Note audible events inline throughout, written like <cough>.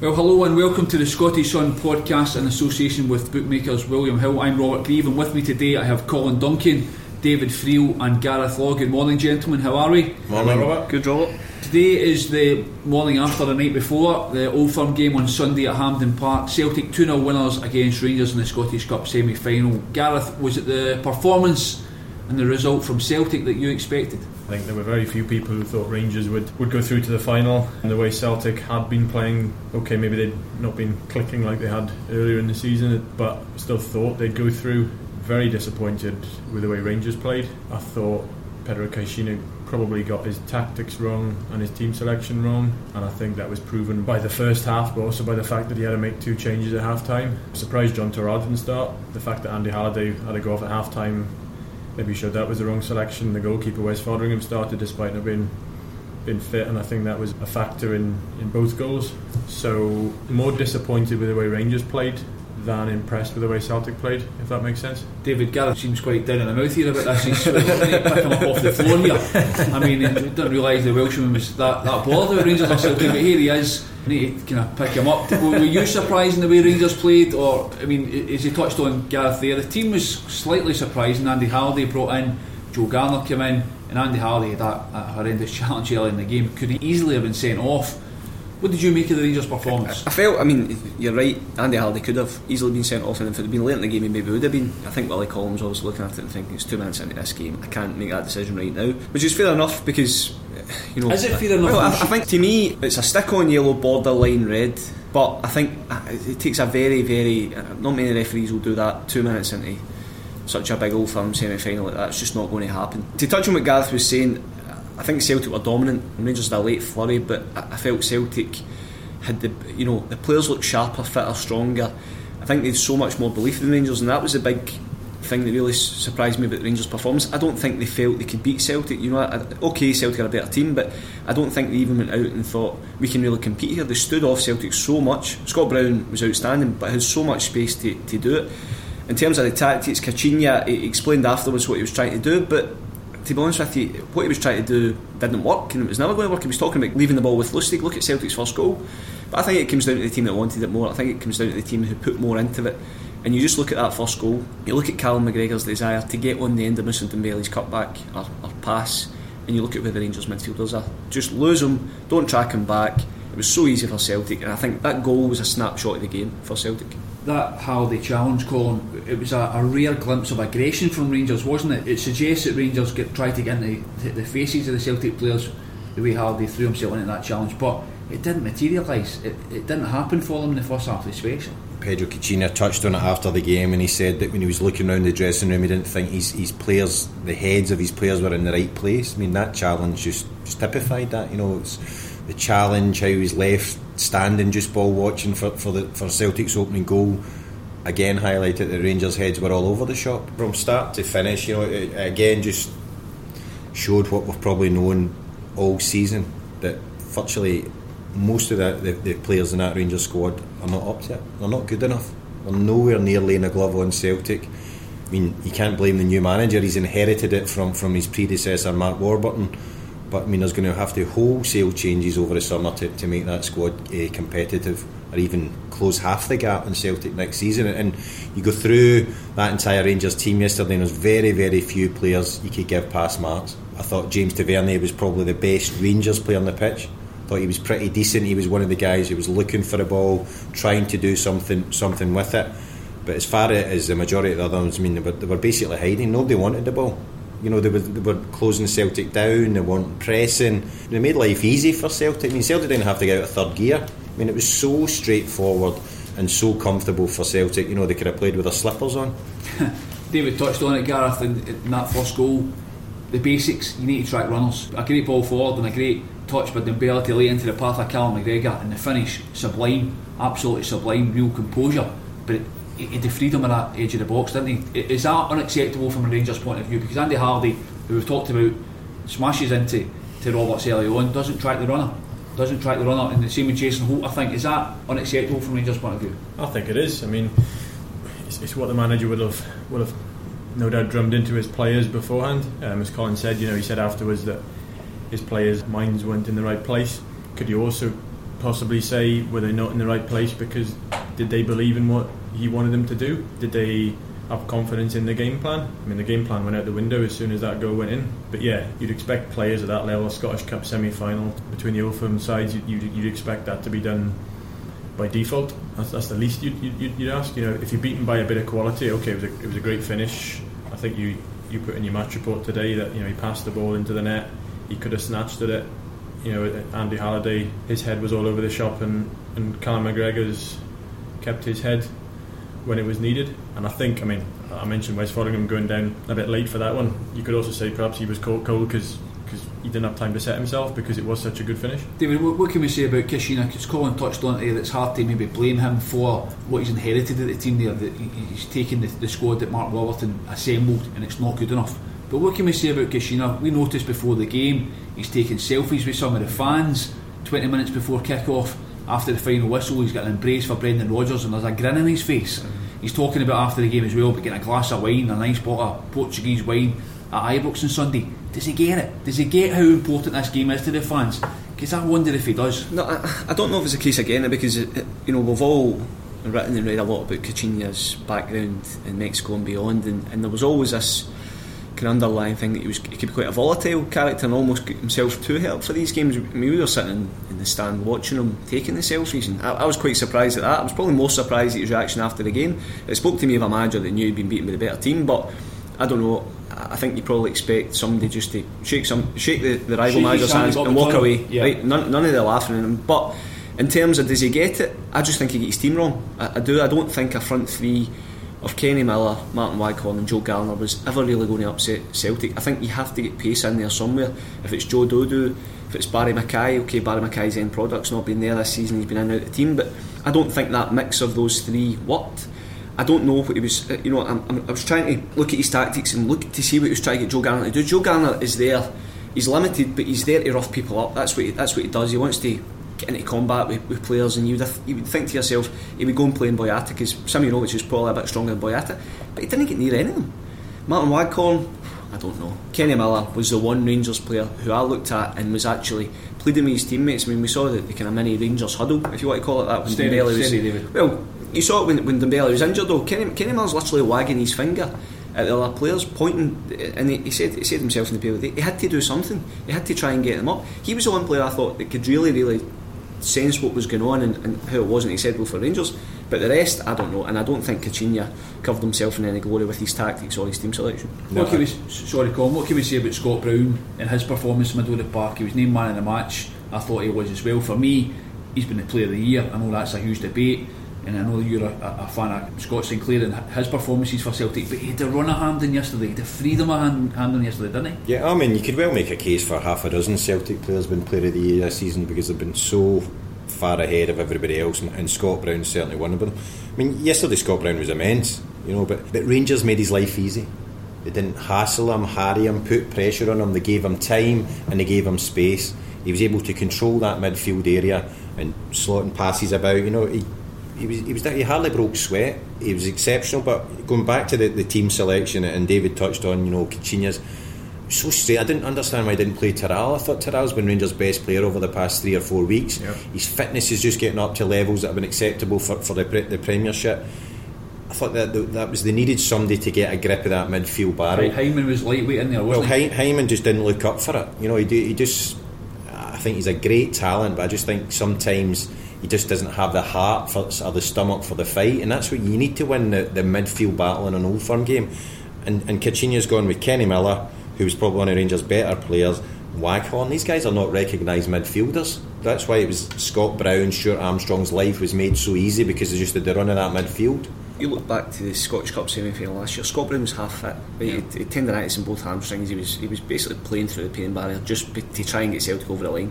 Well, hello and welcome to the Scottish Sun podcast in association with bookmakers William Hill. I'm Robert Grieve, and with me today I have Colin Duncan, David Friel, and Gareth Law. Good morning, gentlemen. How are we? Morning, Robert. Good, Robert. Today is the morning after the night before the Old Firm game on Sunday at Hampden Park. Celtic 2 0 winners against Rangers in the Scottish Cup semi final. Gareth, was it the performance and the result from Celtic that you expected? I think there were very few people who thought Rangers would, would go through to the final. And the way Celtic had been playing, okay, maybe they'd not been clicking like they had earlier in the season, but still thought they'd go through. Very disappointed with the way Rangers played. I thought Pedro Caixinha probably got his tactics wrong and his team selection wrong, and I think that was proven by the first half, but also by the fact that he had to make two changes at half time. Surprised Jon Toral didn't start. The fact that Andy Halliday had to go off at half time maybe showed that was the wrong selection. The goalkeeper Wes Foderingham started despite not being been fit, and I think that was a factor in, in both goals. So more disappointed with the way Rangers played than impressed with the way Celtic played, if that makes sense. David Garrett seems quite down in the mouth here about this. He's picking him up off the floor here. I mean, he didn't realise the Welshman was that, that bothered with Rangers or Celtic, but here he is. I need to kind of pick him up. Were, you surprised in the way Rangers played, or I mean, as he touched on Gareth there, the team was slightly surprising. Andy Halliday brought in, Joe Garner came in, and Andy Halliday had that, that horrendous challenge early in the game. Could easily have been sent off? What did you make of the Rangers' performance? I felt, I mean, you're right, Andy Halliday could have easily been sent off, and if it had been late in the game, he maybe would have been. I think Willie Collum was looking at it and thinking it's two minutes into this game, I can't make that decision right now, which is fair enough because, you know. Is it fair enough? Well, I, I think to me, it's a stick on yellow, borderline red, but I think uh, it takes a very, very. uh, Not many referees will do that two minutes into such a big old firm semi final like that. It's just not going to happen. To touch on what Gareth was saying, I think Celtic were dominant. Rangers had a late flurry, but I felt Celtic had the you know the players looked sharper, fitter, stronger. I think they had so much more belief in the Rangers, and that was the big thing that really surprised me about the Rangers' performance. I don't think they felt they could beat Celtic. You know, I, okay, Celtic are a better team, but I don't think they even went out and thought we can really compete here. They stood off Celtic so much. Scott Brown was outstanding, but had so much space to, to do it. In terms of the tactics, he explained afterwards what he was trying to do, but to be honest with you, what he was trying to do didn't work, and it was never going to work. He was talking about leaving the ball with Lustig. Look at Celtic's first goal. But I think it comes down to the team that wanted it more. I think it comes down to the team who put more into it. And you just look at that first goal. You look at Callum McGregor's desire to get on the end of Moussa Dembele's cutback or, or pass, and you look at where the Rangers midfielders are. Just lose them. Don't track him back. It was so easy for Celtic, and I think that goal was a snapshot of the game for Celtic. That Halliday challenge, Colin, it was a, a rare glimpse of aggression from Rangers, wasn't it? It suggests that Rangers get tried to get into the, the faces of the Celtic players the way Halliday threw himself into that challenge, but it didn't materialise. It, it didn't happen for them in the first half, especially. Pedro Caixinha touched on it after the game, and he said that when he was looking around the dressing room, he didn't think his, his players, the heads of his players, were in the right place. I mean, that challenge just, just typified that. You know, it's the challenge, how he's left standing, just ball watching for for the for Celtic's opening goal. Again, highlighted that Rangers' heads were all over the shop from start to finish. You know, it, again, just showed what we've probably known all season that virtually most of the, the, the players in that Rangers squad are not up to it. They're not good enough. They're nowhere near laying a glove on Celtic. I mean, you can't blame the new manager. He's inherited it from, from his predecessor, Mark Warburton. But I mean, there's going to have to wholesale changes over the summer to, to make that squad uh, competitive or even close half the gap in Celtic next season. And you go through that entire Rangers team yesterday, and there's very, very few players you could give pass marks. I thought James Tavernier was probably the best Rangers player on the pitch. Thought he was pretty decent. He was one of the guys who was looking for the ball, trying to do something something with it. But as far as the majority of the others, I mean, they were, they were basically hiding. Nobody wanted the ball. You know, they were, they were closing Celtic down. They weren't pressing. They made life easy for Celtic. I mean, Celtic didn't have to get out of third gear. I mean, it was so straightforward and so comfortable for Celtic. You know, they could have played with their slippers on. <laughs> David touched on it, Gareth, in, in that first goal. the basics. You need to track runners. A great ball forward and a great touch by Dembele to lay into the path of Callum McGregor and the finish sublime, absolutely sublime, real composure. But it, he had the freedom of that edge of the box, didn't he? Is that unacceptable from a Rangers point of view? Because Andy Halliday, who we've talked about, smashes into to Roberts early on, doesn't track the runner. Doesn't track the runner, and the same with Jason Holt. I think is that unacceptable from Rangers' point of view. I think it is. I mean, it's, it's what the manager would have would have no doubt drummed into his players beforehand. Um, as Colin said, you know, he said afterwards that his players' minds weren't in the right place. Could you also possibly say were they not in the right place because did they believe in what he wanted them to do? Did they have confidence in the game plan? I mean, the game plan went out the window as soon as that goal went in. But yeah, you'd expect players at that level, Scottish Cup semi-final between the Old Firm sides, you'd, you'd, you'd expect that to be done by default. That's, that's the least you'd, you'd, you'd ask. You know, if you're beaten by a bit of quality, okay, it was a, it was a great finish. I think you you put in your match report today that you know he passed the ball into the net. He could have snatched at it. You know, Andy Halliday, his head was all over the shop, and and Callum McGregor's kept his head when it was needed. And I think, I mean, I mentioned Wes Foderingham going down a bit late for that one. You could also say perhaps he was caught cold because he didn't have time to set himself because it was such a good finish. David, what, what can we say about Caixinha? Because Colin touched on it it's hard to maybe blame him for what he's inherited at the team there, that he's taken the, the squad that Mark Warburton assembled and it's not good enough. But what can we say about Caixinha? We noticed before the game he's taking selfies with some of the fans 20 minutes before kick-off. After the final whistle, he's got an embrace for Brendan Rodgers and there's a grin on his face. He's talking about after the game as well, but getting a glass of wine, a nice bottle of Portuguese wine at Ibrox on Sunday. Does he get it? Does he get how important this game is to the fans? Because I wonder if he does. No, I, I don't know if it's a case again because it, it, you know we've all written and read a lot about Caixinha's background in Mexico and beyond, and, and there was always this of underlying thing that he was he could be quite a volatile character and almost get himself too help for these games. I mean, we were sitting in, the stand watching him taking the selfies, and I, I, was quite surprised at that. I was probably more surprised at his reaction after the game. It spoke to me of a manager that knew he'd been beaten by the better team, but I don't know. I think you probably expect somebody just to shake some, shake the, the rival manager's hands and walk away. Yeah. Right? None, none of the laughing at him. But in terms of does he get it, I just think he gets his team wrong. I, I do. I don't think a front three of Kenny Miller, Martin Waghorn, and Joe Garner was ever really going to upset Celtic. I think you have to get pace in there somewhere. If it's Joe Dodoo, if it's Barry McKay, okay, Barry McKay's end product's not been there this season. He's been in and out of the team, but I don't think that mix of those three worked. I don't know what he was. Uh, you know, I'm, i was trying to look at his tactics and look to see what he was trying to get Joe Garner to do. Joe Garner is there. He's limited, but he's there to rough people up. That's what he, that's what he does. He wants to get into combat with, with players, and you would, you would think to yourself, he would go and play in Boyata because Simunovic is probably a bit stronger than Boyata, but he didn't get near any of them. Martin Waghorn, I don't know. Kenny Miller was the one Rangers player who I looked at and was actually pleading with his teammates. I mean, we saw the, the kind of mini Rangers huddle, if you want to call it that. Steady, steady, was, well, you saw it when, when Dembele was injured though. Kenny, Kenny Miller's literally wagging his finger at the other players, pointing, and he, he, said he said himself in the paper he had to do something. He had to try and get them up. He was the one player I thought that could really, really sense what was going on and, and how it wasn't acceptable for Rangers. But the rest, I don't know, and I don't think Caixinha covered himself in any glory with his tactics or his team selection. No, what can we, sorry, Colin, what can we say about Scott Brown and his performance in middle of the park? He was named man of the match. I thought he was as well. For me, he's been the player of the year. I know that's a huge debate and I know you're a, a, fan of Scott Sinclair and his performances for Celtic, but he had a run handling yesterday, he had of hand, handling yesterday, didn't he? Yeah, I mean, you could well make a case for half a dozen Celtic players being player of the year this season because they've been so far ahead of everybody else, and, and Scott Brown's certainly one of them. I mean, yesterday Scott Brown was immense, you know, but, but Rangers made his life easy. They didn't hassle him, harry him, put pressure on him. They gave him time and they gave him space. He was able to control that midfield area and slotting passes about. You know, he he was, he was he hardly broke sweat. He was exceptional. But going back to the, the team selection, and David touched on, you know, Caixinha's so straight. I didn't understand why he didn't play Toral. I thought Toral's been Rangers' best player over the past three or four weeks. Yep. His fitness is just getting up to levels that have been acceptable for, for the, the Premiership. I thought that that was they needed somebody to get a grip of that midfield barrel. Hyndman was lightweight in there, wasn't well, he? Hyndman just didn't look up for it. You know, he, he just. I think he's a great talent, but I just think sometimes he just doesn't have the heart for, or the stomach for the fight, and that's what you need to win the, the midfield battle in an old firm game. And, and Caixinha's gone with Kenny Miller, who's probably one of Rangers' better players. Waghorn, these guys are not recognised midfielders. That's why it was Scott Brown, Stuart Armstrong's life was made so easy because they just had the run of that midfield. you look back to the Scottish Cup semi-final last year. Scott Brown was half fit. He, yeah. he, he tendonitis in both hamstrings. He was he was basically playing through the pain barrier just to try and get Celtic over the line.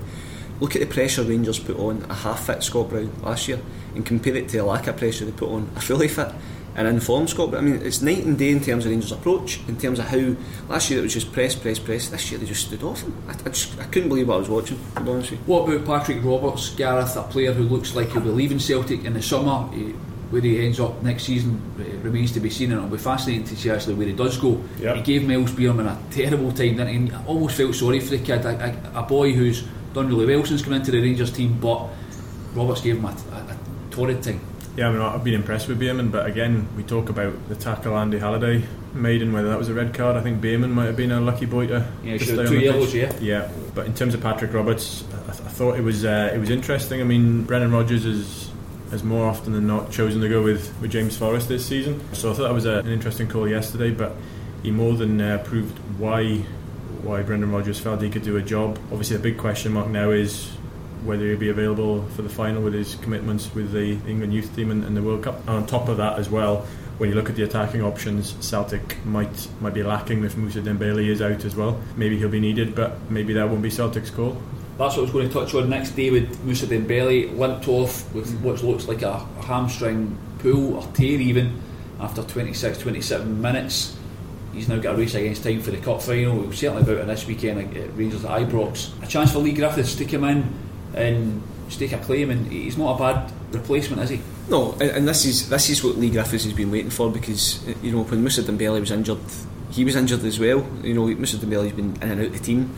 Look at the pressure Rangers put on a half-fit Scott Brown last year, and compare it to the lack of pressure they put on a fully fit and informed Scott. But I mean, it's night and day in terms of Rangers' approach. In terms of how last year it was just press, press, press. This year they just stood off him. I, I just I couldn't believe what I was watching. To be honest with you. What about Patrick Roberts, Gareth, a player who looks like he'll be leaving Celtic in the summer? He, where he ends up next season eh, remains to be seen, and it'll be fascinating to see actually where he does go. Yep. He gave Myles Beerman a terrible time, and he almost felt sorry for the kid, a, a, a, boy who's done really well since coming into the Rangers team, but Roberts gave him a, a, a torrid time. Yeah, I mean, I've been impressed with Beerman, but again, we talk about the tackle Andy Halliday made and whether that was a red card. I think Beerman might have been a lucky boy to, yeah, to stay two yellows, yeah. Yeah, but in terms of Patrick Roberts, I, th- I thought it was uh, it was interesting. I mean, Brendan Rodgers is has more often than not chosen to go with, with James Forrest this season. So I thought that was a, an interesting call yesterday, but he more than uh, proved why why Brendan Rodgers felt he could do a job. Obviously, a big question mark now is whether he'll be available for the final with his commitments with the England youth team and, and the World Cup. And on top of that, as well, when you look at the attacking options, Celtic might might be lacking if Moussa Dembele is out as well. Maybe he'll be needed, but maybe that won't be Celtic's call. That's what I was going to touch on next. day with Moussa Dembele limped off with mm. what looks like a hamstring pull or tear even after 26, 27 minutes. He's now got a race against time for the cup final. We'll certainly about it this weekend at Rangers at Ibrox. A chance for Leigh Griffiths to come in and stake a claim, and he's not a bad replacement, is he? No, and this is this is what Leigh Griffiths has been waiting for because you know when Moussa Dembele was injured, he was injured as well. You know Moussa Dembele's been in and out of the team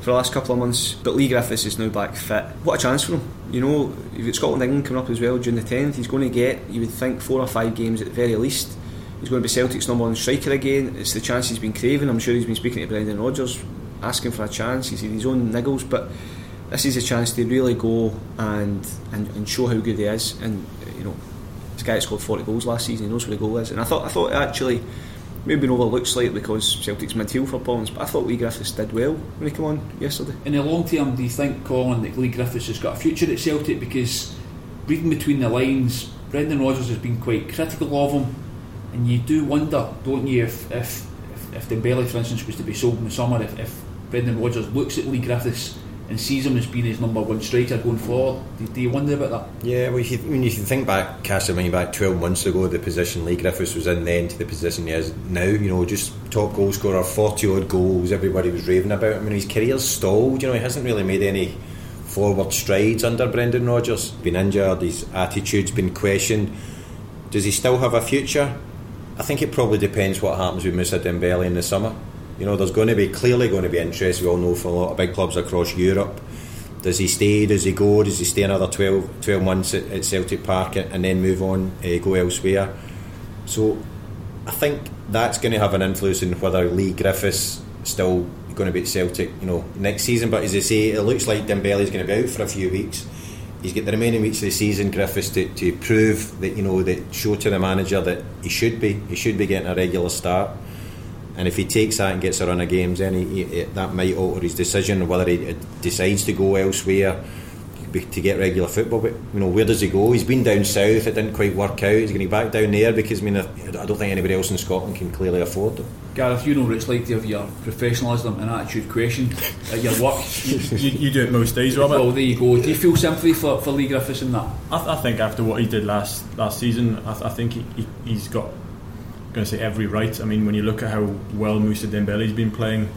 for the last couple of months, but Leigh Griffiths is now back fit. What a chance for him! You know you've got Scotland England coming up as well June the tenth. He's going to get you would think four or five games at the very least. He's going to be Celtic's number one striker again. It's the chance he's been craving. I'm sure he's been speaking to Brendan Rodgers, asking for a chance. He's had his own niggles, but this is a chance to really go and, and, and show how good he is. And you know, this guy scored 40 goals last season. He knows where the goal is. And I thought I thought actually maybe been overlooked slightly because Celtic's midfield for points. but I thought Leigh Griffiths did well when he came on yesterday. In the long term, do you think, Colin, that Leigh Griffiths has got a future at Celtic? Because reading between the lines, Brendan Rodgers has been quite critical of him, and you do wonder, don't you, if if if, if Dembele, for instance, was to be sold in the summer, if, if Brendan Rodgers looks at Leigh Griffiths and sees him as being his number one striker going forward. Do, do you wonder about that? Yeah, well, you, when you think back, cast your back 12 months ago, the position Leigh Griffiths was in then to the position he is now, you know, just top goal scorer, 40 odd goals, everybody was raving about him, and his career's stalled, you know, he hasn't really made any forward strides under Brendan Rodgers. Been injured, his attitude's been questioned. Does he still have a future? I think it probably depends what happens with Moussa Dembele in the summer. You know, there's going to be clearly going to be interest. We all know from a lot of big clubs across Europe. Does he stay? Does he go? Does he stay another 12, 12 months at, at Celtic Park and then move on, uh, go elsewhere? So I think that's going to have an influence in whether Leigh Griffiths still going to be at Celtic, you know, next season. But as I say, it looks like Dembele's going to be out for a few weeks. He's got the remaining weeks of the season, Griffiths, to, to prove that you know that show to the manager that he should be, he should be getting a regular start. And if he takes that and gets a run of games, then he, he, that might alter his decision whether he decides to go elsewhere to get regular football. But you know, where does he go? He's been down south; it didn't quite work out. He's going to be back down there because I mean, I don't think anybody else in Scotland can clearly afford it. Gareth, you know what it's like to have your professionalism and attitude questioned at your work. <laughs> you, you, do it most days, Robert. Well, there you go. Do you feel sympathy for, for Leigh Griffiths in that? I, th- I think after what he did last last season, I, th- I think he, he, he's got going to say every right. I mean, when you look at how well Moussa Dembele's been playing,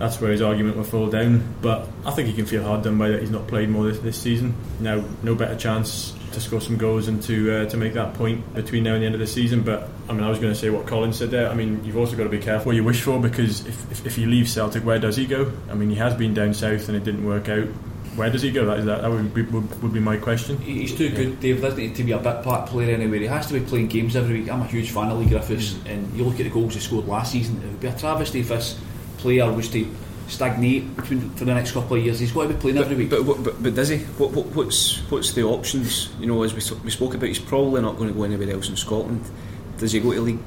that's where his argument will fall down. But I think he can feel hard done by that he's not played more this, this season. Now, no better chance to score some goals and to uh, to make that point between now and the end of the season. But I mean, I was going to say what Colin said there. I mean, you've also got to be careful what you wish for because if, if, if he leaves Celtic, where does he go? I mean, he has been down south and it didn't work out where does he go? That is that. That would be, would, would be my question. He's too good, Dave, doesn't he, to be a bit part player anywhere. He has to be playing games every week. I'm a huge fan of Leigh Griffiths, mm. and you look at the goals he scored last season. It would be a travesty if this player was to stagnate between, for the next couple of years. He's got to be playing but, every week. But, but, but, does he? What, what, what's what's the options? You know, as we, we spoke about, he's probably not going to go anywhere else in Scotland. Does he go to league?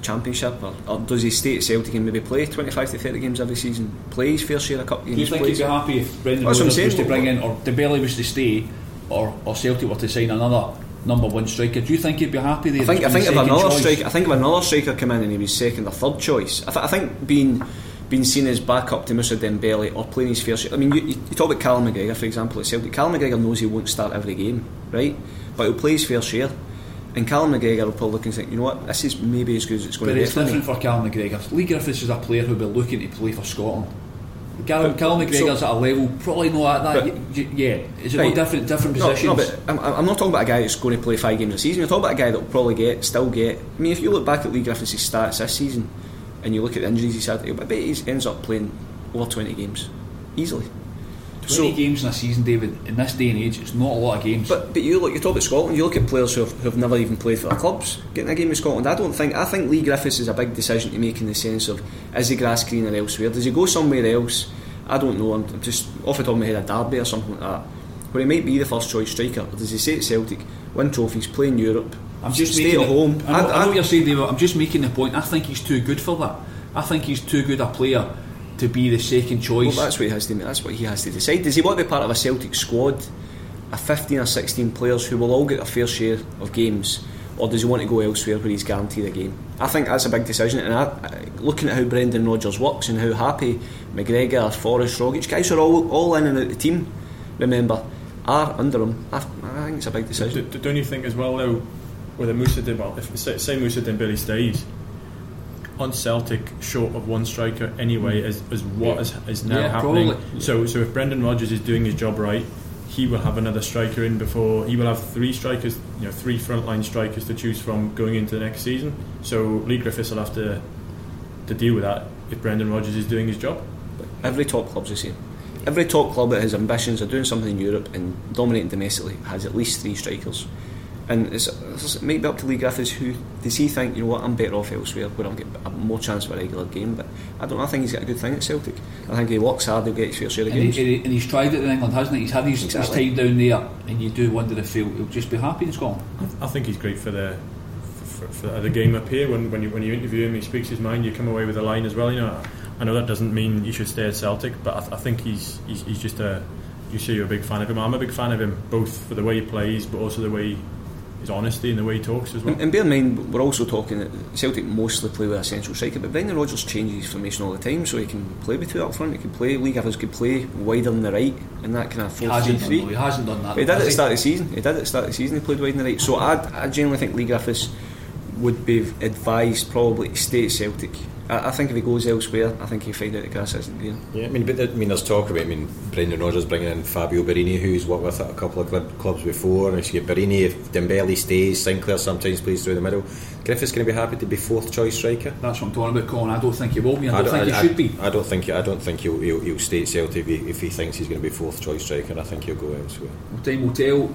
Championship, or, or, does he stay at Celtic and maybe play 25 to 30 games every season? Play his fair share of cup games? Do you think plays? he'd be happy if Brendan Rodgers was to bring in, or Dembele was to stay, or, or Celtic were to sign another number one striker. Do you think he'd be happy there? I think I think if another choice? striker, I think if another striker came in and he was second or third choice, I, th- I think being being seen as backup to Moussa Dembele or playing his fair share. I mean, you, you, you talk about Callum McGregor for example at Celtic. Callum McGregor knows he won't start every game, right? But he'll play his fair share. And Callum McGregor will probably look and think, you know what, this is maybe as good as it's going But to get it's for me. different for Callum McGregor. Leigh Griffiths is a player who'll be looking to play for Scotland. Callum, But- Callum McGregor's so- at a level probably not at that. But- yeah, is it Right. not different different No, positions? no, but I'm, I'm not talking about a guy that's going to play five games a season. I'm talking about a guy that will probably get, still get. I mean, if you look back at Leigh Griffiths' stats this season, and you look at the injuries he's had, I bet he ends up playing over 20 games easily. Twenty games in a season, David. In this day and age, it's not a lot of games. But but you look, you talk about Scotland. You look at players who have, who have never even played for their clubs getting a game with Scotland. I don't think I think Leigh Griffiths is a big decision to make in the sense of is he grass green or elsewhere? Does he go somewhere else? I don't know. I'm just off the top of my head, a Derby or something like that, where he might be the first choice striker. Or does he stay at Celtic, win trophies, play in Europe? I'm just stay making at home. I know, I know what you're saying, David. I'm just making the point. I think he's too good for that. I think he's too good a player to be the second choice. Well, that's what he has to. That's what he has to decide. Does he want to be part of a Celtic squad, a 15 or 16 players who will all get a fair share of games, or does he want to go elsewhere where he's guaranteed a game? I think that's a big decision. And I, I- looking at how Brendan Rodgers works and how happy McGregor, Forrest, Rogic, guys who are all all in and out the team. Remember, are under him. I, I think it's a big decision. D- don't you think as well though, a Moussa Dembele, if say, say Moussa Dembele stays on Celtic, short of one striker anyway, mm. as, as what is, is now Yeah, happening. probably. So so if Brendan Rodgers is doing his job right, he will have another striker in before he will have three strikers, you know, three frontline strikers to choose from going into the next season. So Leigh Griffiths will have to to deal with that if Brendan Rodgers is doing his job. Every top club's the same. Every top club that has ambitions of doing something in Europe and dominating domestically has at least three strikers. And it's, it's, it might be up to Leigh Griffiths who does he think, you know what, I'm better off elsewhere where I'll get a more chance of a regular game. But I don't know, I think he's got a good thing at Celtic. I think he works hard, he'll get his fair share of and, games. he, and he's tried it in England, hasn't he? He's had his, Exactly. his time down there, and you do wonder if he'll, he'll just be happy in Scotland. I think he's great for the for, for, for the game up here. When when you when you interview him, he speaks his mind. You come away with a line as well. You know, I know that doesn't mean you should stay at Celtic, but I, th- I think he's, he's he's just a. You say you're a big fan of him. I'm a big fan of him, both for the way he plays, but also the way his honesty and the way he talks as well. And, and bear in mind, we're also talking that Celtic mostly play with a central striker, but Brendan Rodgers changes his formation all the time, so he can play with two up front. He can play, Leigh Griffiths could play wider on the right, and that kind of He 4 hasn't 3 done. He hasn't done that. He did at the start of the season. He did at the start of the season. He played wide on the right. So I, I genuinely think Leigh Griffiths would be advised probably to stay at Celtic. I, I think if he goes elsewhere, I think he'll find out the grass isn't green. Yeah, I mean, but I mean, there's talk about. I mean, Brendan Rodgers bringing in Fabio Borini, who's worked with at a couple of club, clubs before. And if you get Borini, if Dembele stays, Sinclair sometimes plays through the middle. Griffiths going to be happy to be fourth choice striker. That's what I'm talking about, Colin. I don't think he will be. I don't, think he I, should be. I don't think. I don't think he'll, he'll, he'll stay at Celtic if he, if he thinks he's going to be fourth choice striker. I think he'll go elsewhere. Time will tell.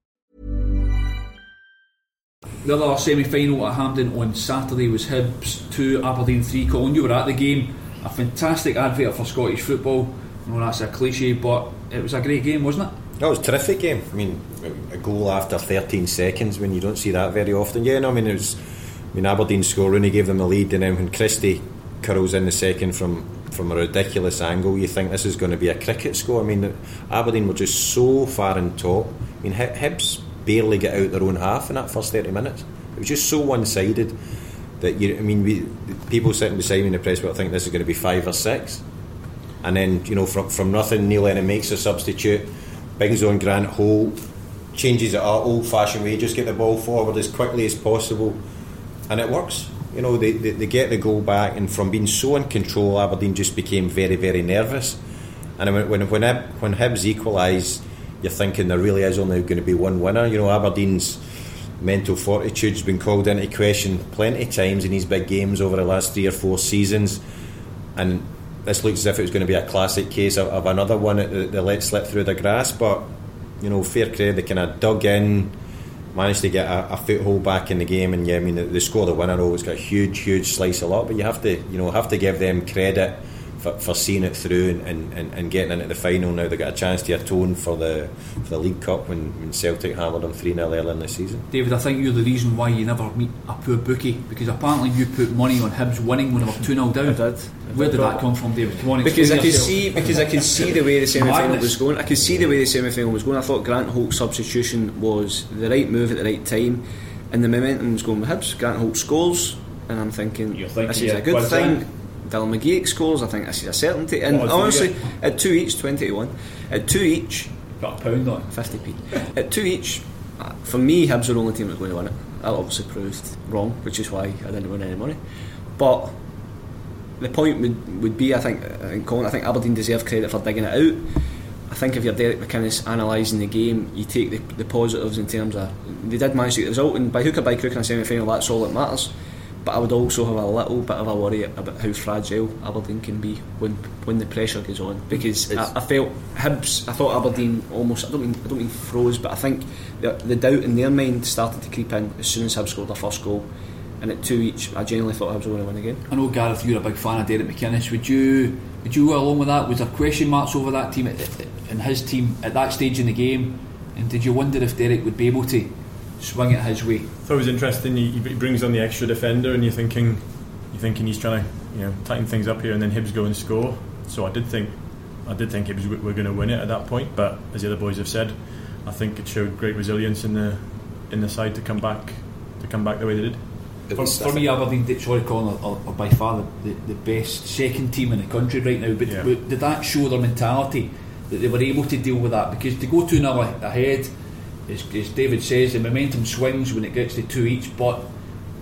The other semi final at Hampden on Saturday was Hibs 2, Aberdeen 3. Colin, you were at the game. A fantastic advert for Scottish football. I know that's a cliche, but it was a great game, wasn't it? That was a terrific game. I mean, a goal after 13 seconds when you don't see that very often. Yeah, no, I mean, it was. I mean, Aberdeen score, Rooney gave them the lead, and then when Christie curls in the second from, from a ridiculous angle, you think this is going to be a cricket score. I mean, Aberdeen were just so far in top. I mean, Hibs barely get out their own half in that first 30 minutes. It was just so one sided that you. I mean, we, people sitting beside me in the press box think this is going to be five or six. And then, you know, from, from nothing, Neil Lennon makes a substitute, brings on Grant Holt, changes it up, old fashioned way, just get the ball forward as quickly as possible, and it works. You know, they, they, they get the goal back, and from being so in control, Aberdeen just became very, very nervous. And when when when, Hib, when Hibs equalise, you're thinking there really is only going to be one winner. You know, Aberdeen's mental fortitude's been called into question plenty of times in these big games over the last three or four seasons, and this looks as if it was going to be a classic case of, of another one that they let slip through the grass. But you know, fair credit, they kind of dug in, managed to get a, a, foothold back in the game, and yeah, I mean, they, scored the winner. It's got a huge, huge slice of luck, but you have to, you know, have to give them credit for, for seeing it through and, and, and getting into the final. Now they got a chance to atone for the for the League Cup when, when Celtic hammered them three 0 earlier in the season. David, I think you're the reason why you never meet a poor bookie because apparently you put money on Hibs winning when they were two 0 down. I did. Where did that come from, David? Come on, because I explain could yourself. see because I could see the way the semi final was going. I could see the way the semi final was going. I thought Grant Holt's substitution was the right move at the right time, and the momentum was going with Hibs. Grant Holt scores, and I'm thinking, You're thinking, this is yeah, a good thing. right. Dylan McGeouch scores. I think this is a certainty. And honestly, at two each, twenty to one, at two each, got a pound on. 50p. At two each, uh, for me, Hibs were the only team that was going to win it. That obviously proved wrong, which is why I didn't win any money. But the point would, would be, I think, I think, Colin, I think Aberdeen deserve credit for digging it out. I think if you're Derek McInnes analysing the game, you take the, the positives in terms of they did manage to get the result, and by hook or by crook in a semi final, that's all that matters. But I would also have a little bit of a worry about how fragile Aberdeen can be when when the pressure goes on. Because I, I felt Hibs, I thought Aberdeen almost. I don't mean I don't mean froze, but I think the, the doubt in their mind started to creep in as soon as Hibs scored their first goal. And at two each, I genuinely thought Hibs were going to win again. I know Gareth, you're a big fan of Derek McInnes. Would you would you go along with that? Was there question marks over that team at, at- and his team at that stage in the game? And did you wonder if Derek would be able to swing it his way? thought it was interesting. He, he brings on the extra defender, and you're thinking, you're thinking he's trying to, you know, tighten things up here, and then Hibs go and score. So I did think, I did think Hibs were going to win it at that point. But as the other boys have said, I think it showed great resilience in the in the side to come back to come back the way they did. For, for me, Aberdeen, did- sorry, Colin, are, are by far the, the, the best second team in the country right now. But, Yeah. but did that show their mentality that they were able to deal with that? Because to go 2 0 ahead, as, as David says, the momentum swings when it gets to two each. But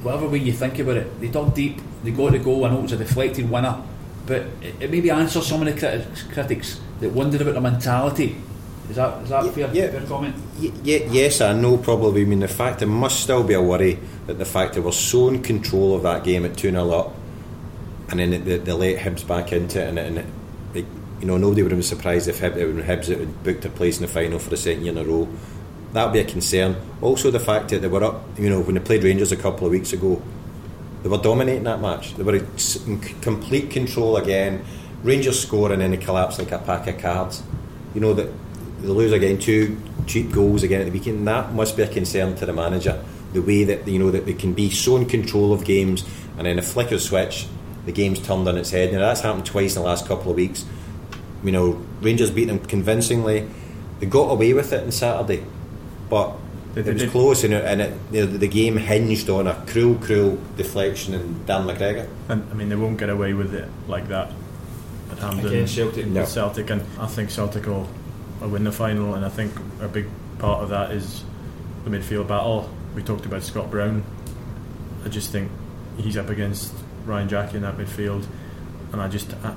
whatever way you think about it, they dug deep, they got the goal. I know it was a deflected winner, but it, it maybe answers some of the critics, critics that wondered about the mentality. Is that, is that Yeah, fair, yeah. fair comment? Y- y- yes, I know probably. I mean, the fact there must still be a worry that the fact that we're so in control of that game at 2 0 up and then they, they let Hibs back into it, and, it- and it, it, you know, nobody would have been surprised if Hib, when Hibs had booked a place in the final for the second year in a row. That would be a concern. Also, the fact that they were up, you know, when they played Rangers a couple of weeks ago, they were dominating that match. They were in complete control again. Rangers score and then they collapse like a pack of cards. You know that they lose again two cheap goals again at the weekend. That must be a concern to the manager. The way that you know that they can be so in control of games and then a flick of switch, the game's turned on its head. Now that's happened twice in the last couple of weeks. You know Rangers beat them convincingly. They got away with it on Saturday, but They- they it was did. close and it, and it, you know, the game hinged on a cruel, cruel deflection in Darren McGregor. And I mean, they won't get away with it like that at Hampden Against Celtic. No. Celtic, and I think Celtic will, will win the final. And I think a big part of that is the midfield battle. We talked about Scott Brown. I just think he's up against Ryan Jack in that midfield, and I just uh,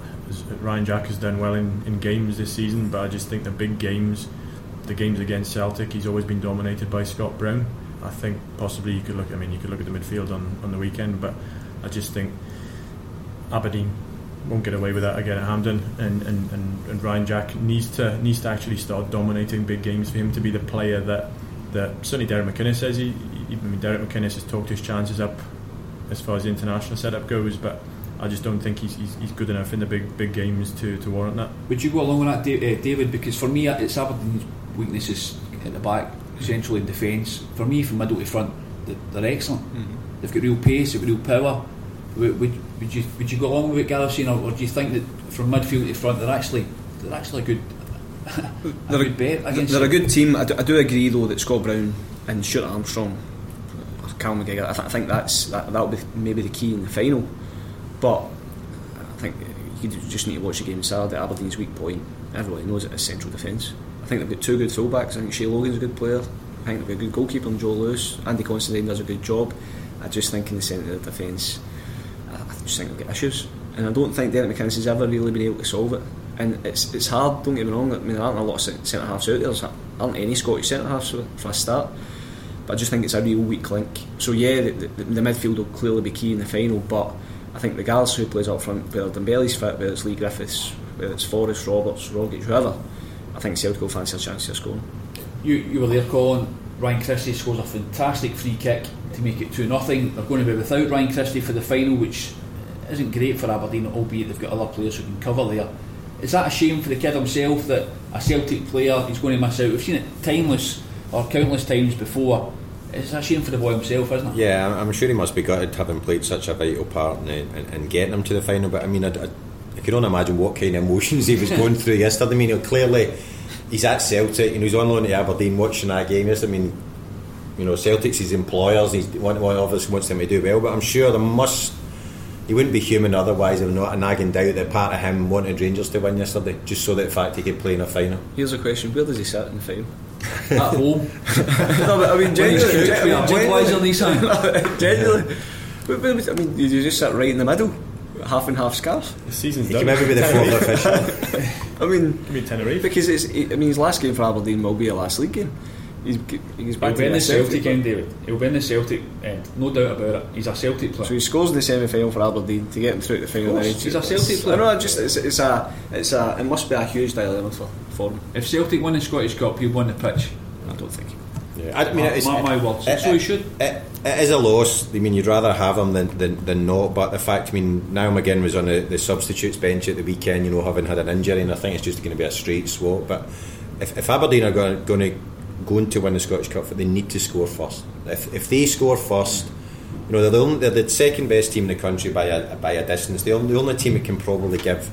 Ryan Jack has done well in, in games this season, but I just think the big games, the games against Celtic, he's always been dominated by Scott Brown. I think possibly you could look. I mean, you could look at the midfield on, on the weekend, but I just think Aberdeen won't get away with that again at Hampden, and, and, and, and Ryan Jack needs to needs to actually start dominating big games for him to be the player that that certainly Derek McInnes says. He, he, I mean, Derek McInnes has talked his chances up as far as the international setup goes, but I just don't think he's, he's, he's good enough in the big big games to, to warrant that. Would you go along with that, uh, David? Because for me, it's Aberdeen's weaknesses at the back, essentially in defence. For me, from middle to front, they're excellent. Mm-hmm. They've got real pace, they've got real power. Would, would, would you would you go along with what Gareth's or, or do you think that from midfield to front, they're actually they're actually a good <laughs> a They're good bet against They're a good team. I do, I do agree though that Scott Brown and Stuart Armstrong, or Cal McGregor, I, th- I think that's that that'll be maybe the key in the final. But I think you just need to watch the game Saturday. Aberdeen's weak point, everybody knows it is central defence. I think they've got two good fullbacks. I think Shay Logan's a good player. I think they've got a good goalkeeper in Joe Lewis. Andy Considine does a good job. I just think in the centre of the defence, I just think they've got issues. And I don't think Derek McInnes has ever really been able to solve it. And it's it's hard, don't get me wrong, I mean, there aren't a lot of centre halves out there, there aren't any Scottish centre halves for, for a start. But I just think it's a real weak link. So, yeah, the, the, the midfield will clearly be key in the final, but I think regardless who plays up front, whether Dembele's fit, whether it's Leigh Griffiths, whether it's Forrest, Roberts, Rogic, whoever, I think Celtic will fancy a chance of scoring. You, you were there, Colin. Ryan Christie scores a fantastic free kick to make it 2 nothing. They're going to be without Ryan Christie for the final, which isn't great for Aberdeen, albeit they've got other players who can cover there. Is that a shame for the kid himself that a Celtic player is going to miss out? We've seen it timeless or countless times before. It's a shame for the boy himself, isn't it? Yeah, I'm- I'm sure he must be gutted having played such a vital part in, in, in getting him to the final. But I mean, I, I, I can only imagine what kind of emotions he was <laughs> going through yesterday. I mean, you know, clearly he's at Celtic and he's on loan to Aberdeen watching that game. Yes, I mean, you know, Celtic's his employers. He's one, one obviously wants them to do well. But I'm sure there must. He wouldn't be human otherwise. There's not a nagging doubt that part of him wanted Rangers to win yesterday, just so that in fact he could play in a final. Here's a question where does he sit in the final? At home. <laughs> no, but I mean, When he's genuinely, couch with a Budweiser in genuinely. But, <laughs> but, I mean, you just sit right in the middle, half and half scarf. The season's He done. can maybe be the fourth official. <laughs> I mean, Give me Tenerife. because it's, I mean, his last game for Aberdeen will be a last league game. He's, he's back He'll to be in the Celtic Celtic. end, David. He'll be in the Celtic end, no doubt about it. He's a Celtic player. So he scores in the semi final for Aberdeen to get him through to the final. Of course, he's a Celtic player. I player. know, I just it's, it's a it's a it must be a huge dilemma for, for him. If Celtic won the Scottish Cup, he'd win the pitch. I. Yeah, I mean, it's, mark my words. it- So he it- should. It, it is a loss. I mean, you'd rather have him than, than, than not. But the fact, I mean, Niall McGinn was on the, the substitutes bench at the weekend. You know, having had an injury, and I think it's just going to be a straight swap. But if, if Aberdeen are going, going to going to win the Scottish Cup, they need to score first. If, if they score first, you know, they're the, only, they're the second best team in the country by a by a distance. The only, the only team that can probably give.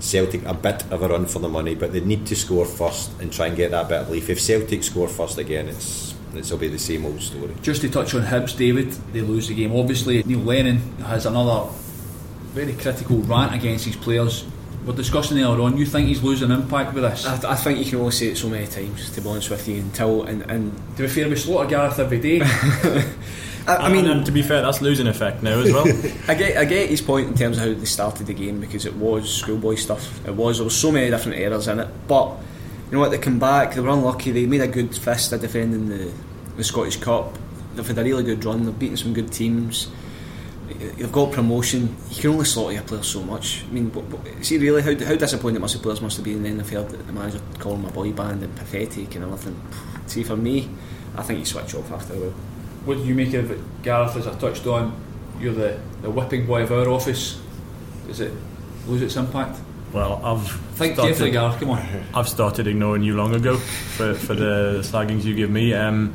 Celtic a bit of a run for the money, but they need to score first and try and get that bit of belief. If Celtic score first again, it's it'll be the same old story. Just to touch on Hibs, David, they lose the game. Obviously, Neil Lennon has another very critical rant against his players. We're discussing earlier on. You think he's losing impact with this? I, I think you can only say it so many times. To be honest with you, until and, and to be fair, we slaughter Gareth every day. <laughs> I, I mean, and, and to be fair, that's losing effect now as well. <laughs> I get I get his point in terms of how they started the game because it was schoolboy stuff. It was there was so many different errors in it, but you know what? They come back. They were unlucky. They made a good fist at defending the the Scottish Cup. They've had a really good run. They've beaten some good teams. They've got promotion. You can only slaughter your players so much. I mean, what, what, see, really, how, how disappointed must the players must have been if they heard that the manager them a boy band and pathetic and everything. See, for me, I think you switch off after a while. what do you make of it, Gareth? As I touched on, you're the, the whipping boy of our office. Does it lose its impact? Well, I've Think started- carefully, Gareth. Come on. I've started ignoring you long ago for, for the slaggings you give me. Um,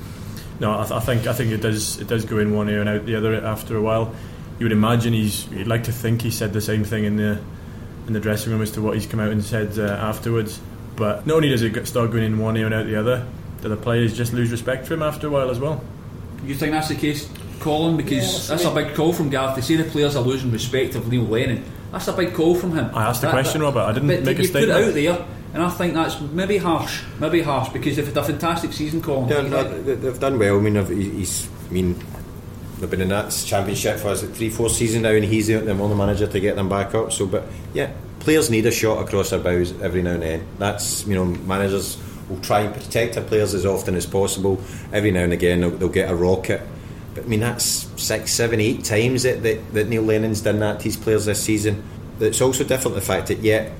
no, I, th- I think I think it does it does go in one ear and out the other after a while. You would imagine he's you'd like to think he said the same thing in the in the dressing room as to what he's come out and said uh, afterwards. But not only does it start going in one ear and out the other, do the players just lose respect for him after a while as well? You think that's the case, Colin? Because Yeah, that's a big call from Gareth to say the players are losing respect of Neil Lennon. That's a big call from him. I asked the question, Robert. I didn't but make a you put it statement. out there, and I think that's maybe harsh. Maybe harsh because they've had a fantastic season, Colin. Yeah, no, they- they've done well. I mean, I've- he's. I mean, they've been in that championship for is it three, four seasons now, and he's the the only manager to get them back up. So, but yeah, players need a shot across their bows every now and then. That's you know, managers will try and protect their players as often as possible. Every now and again, they'll, they'll get a rocket. But I mean, that's six, seven, eight times that, that, that Neil Lennon's done that to his players this season. It's also different the fact that yeah,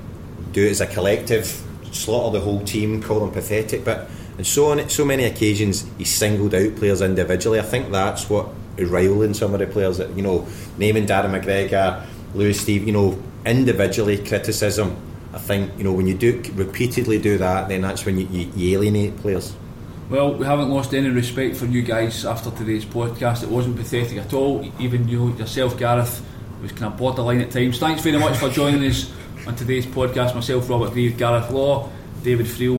do it as a collective, slaughter the whole team, call them pathetic, but and so on so many occasions he's singled out players individually. I think that's what is rivaling some of the players that you know, naming Darren McGregor, Lewis Steve, you know, individually criticism. I think you know when you do repeatedly do that, then that's when you, you, you alienate players. Well, we haven't lost any respect for you guys after today's podcast. It wasn't pathetic at all. Even you yourself, Gareth, was kind of borderline at times. Thanks very much for joining us on today's podcast. Myself, Robert Grieve, Gareth Law, David Friel.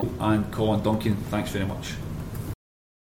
And Colin Duncan, thanks very much.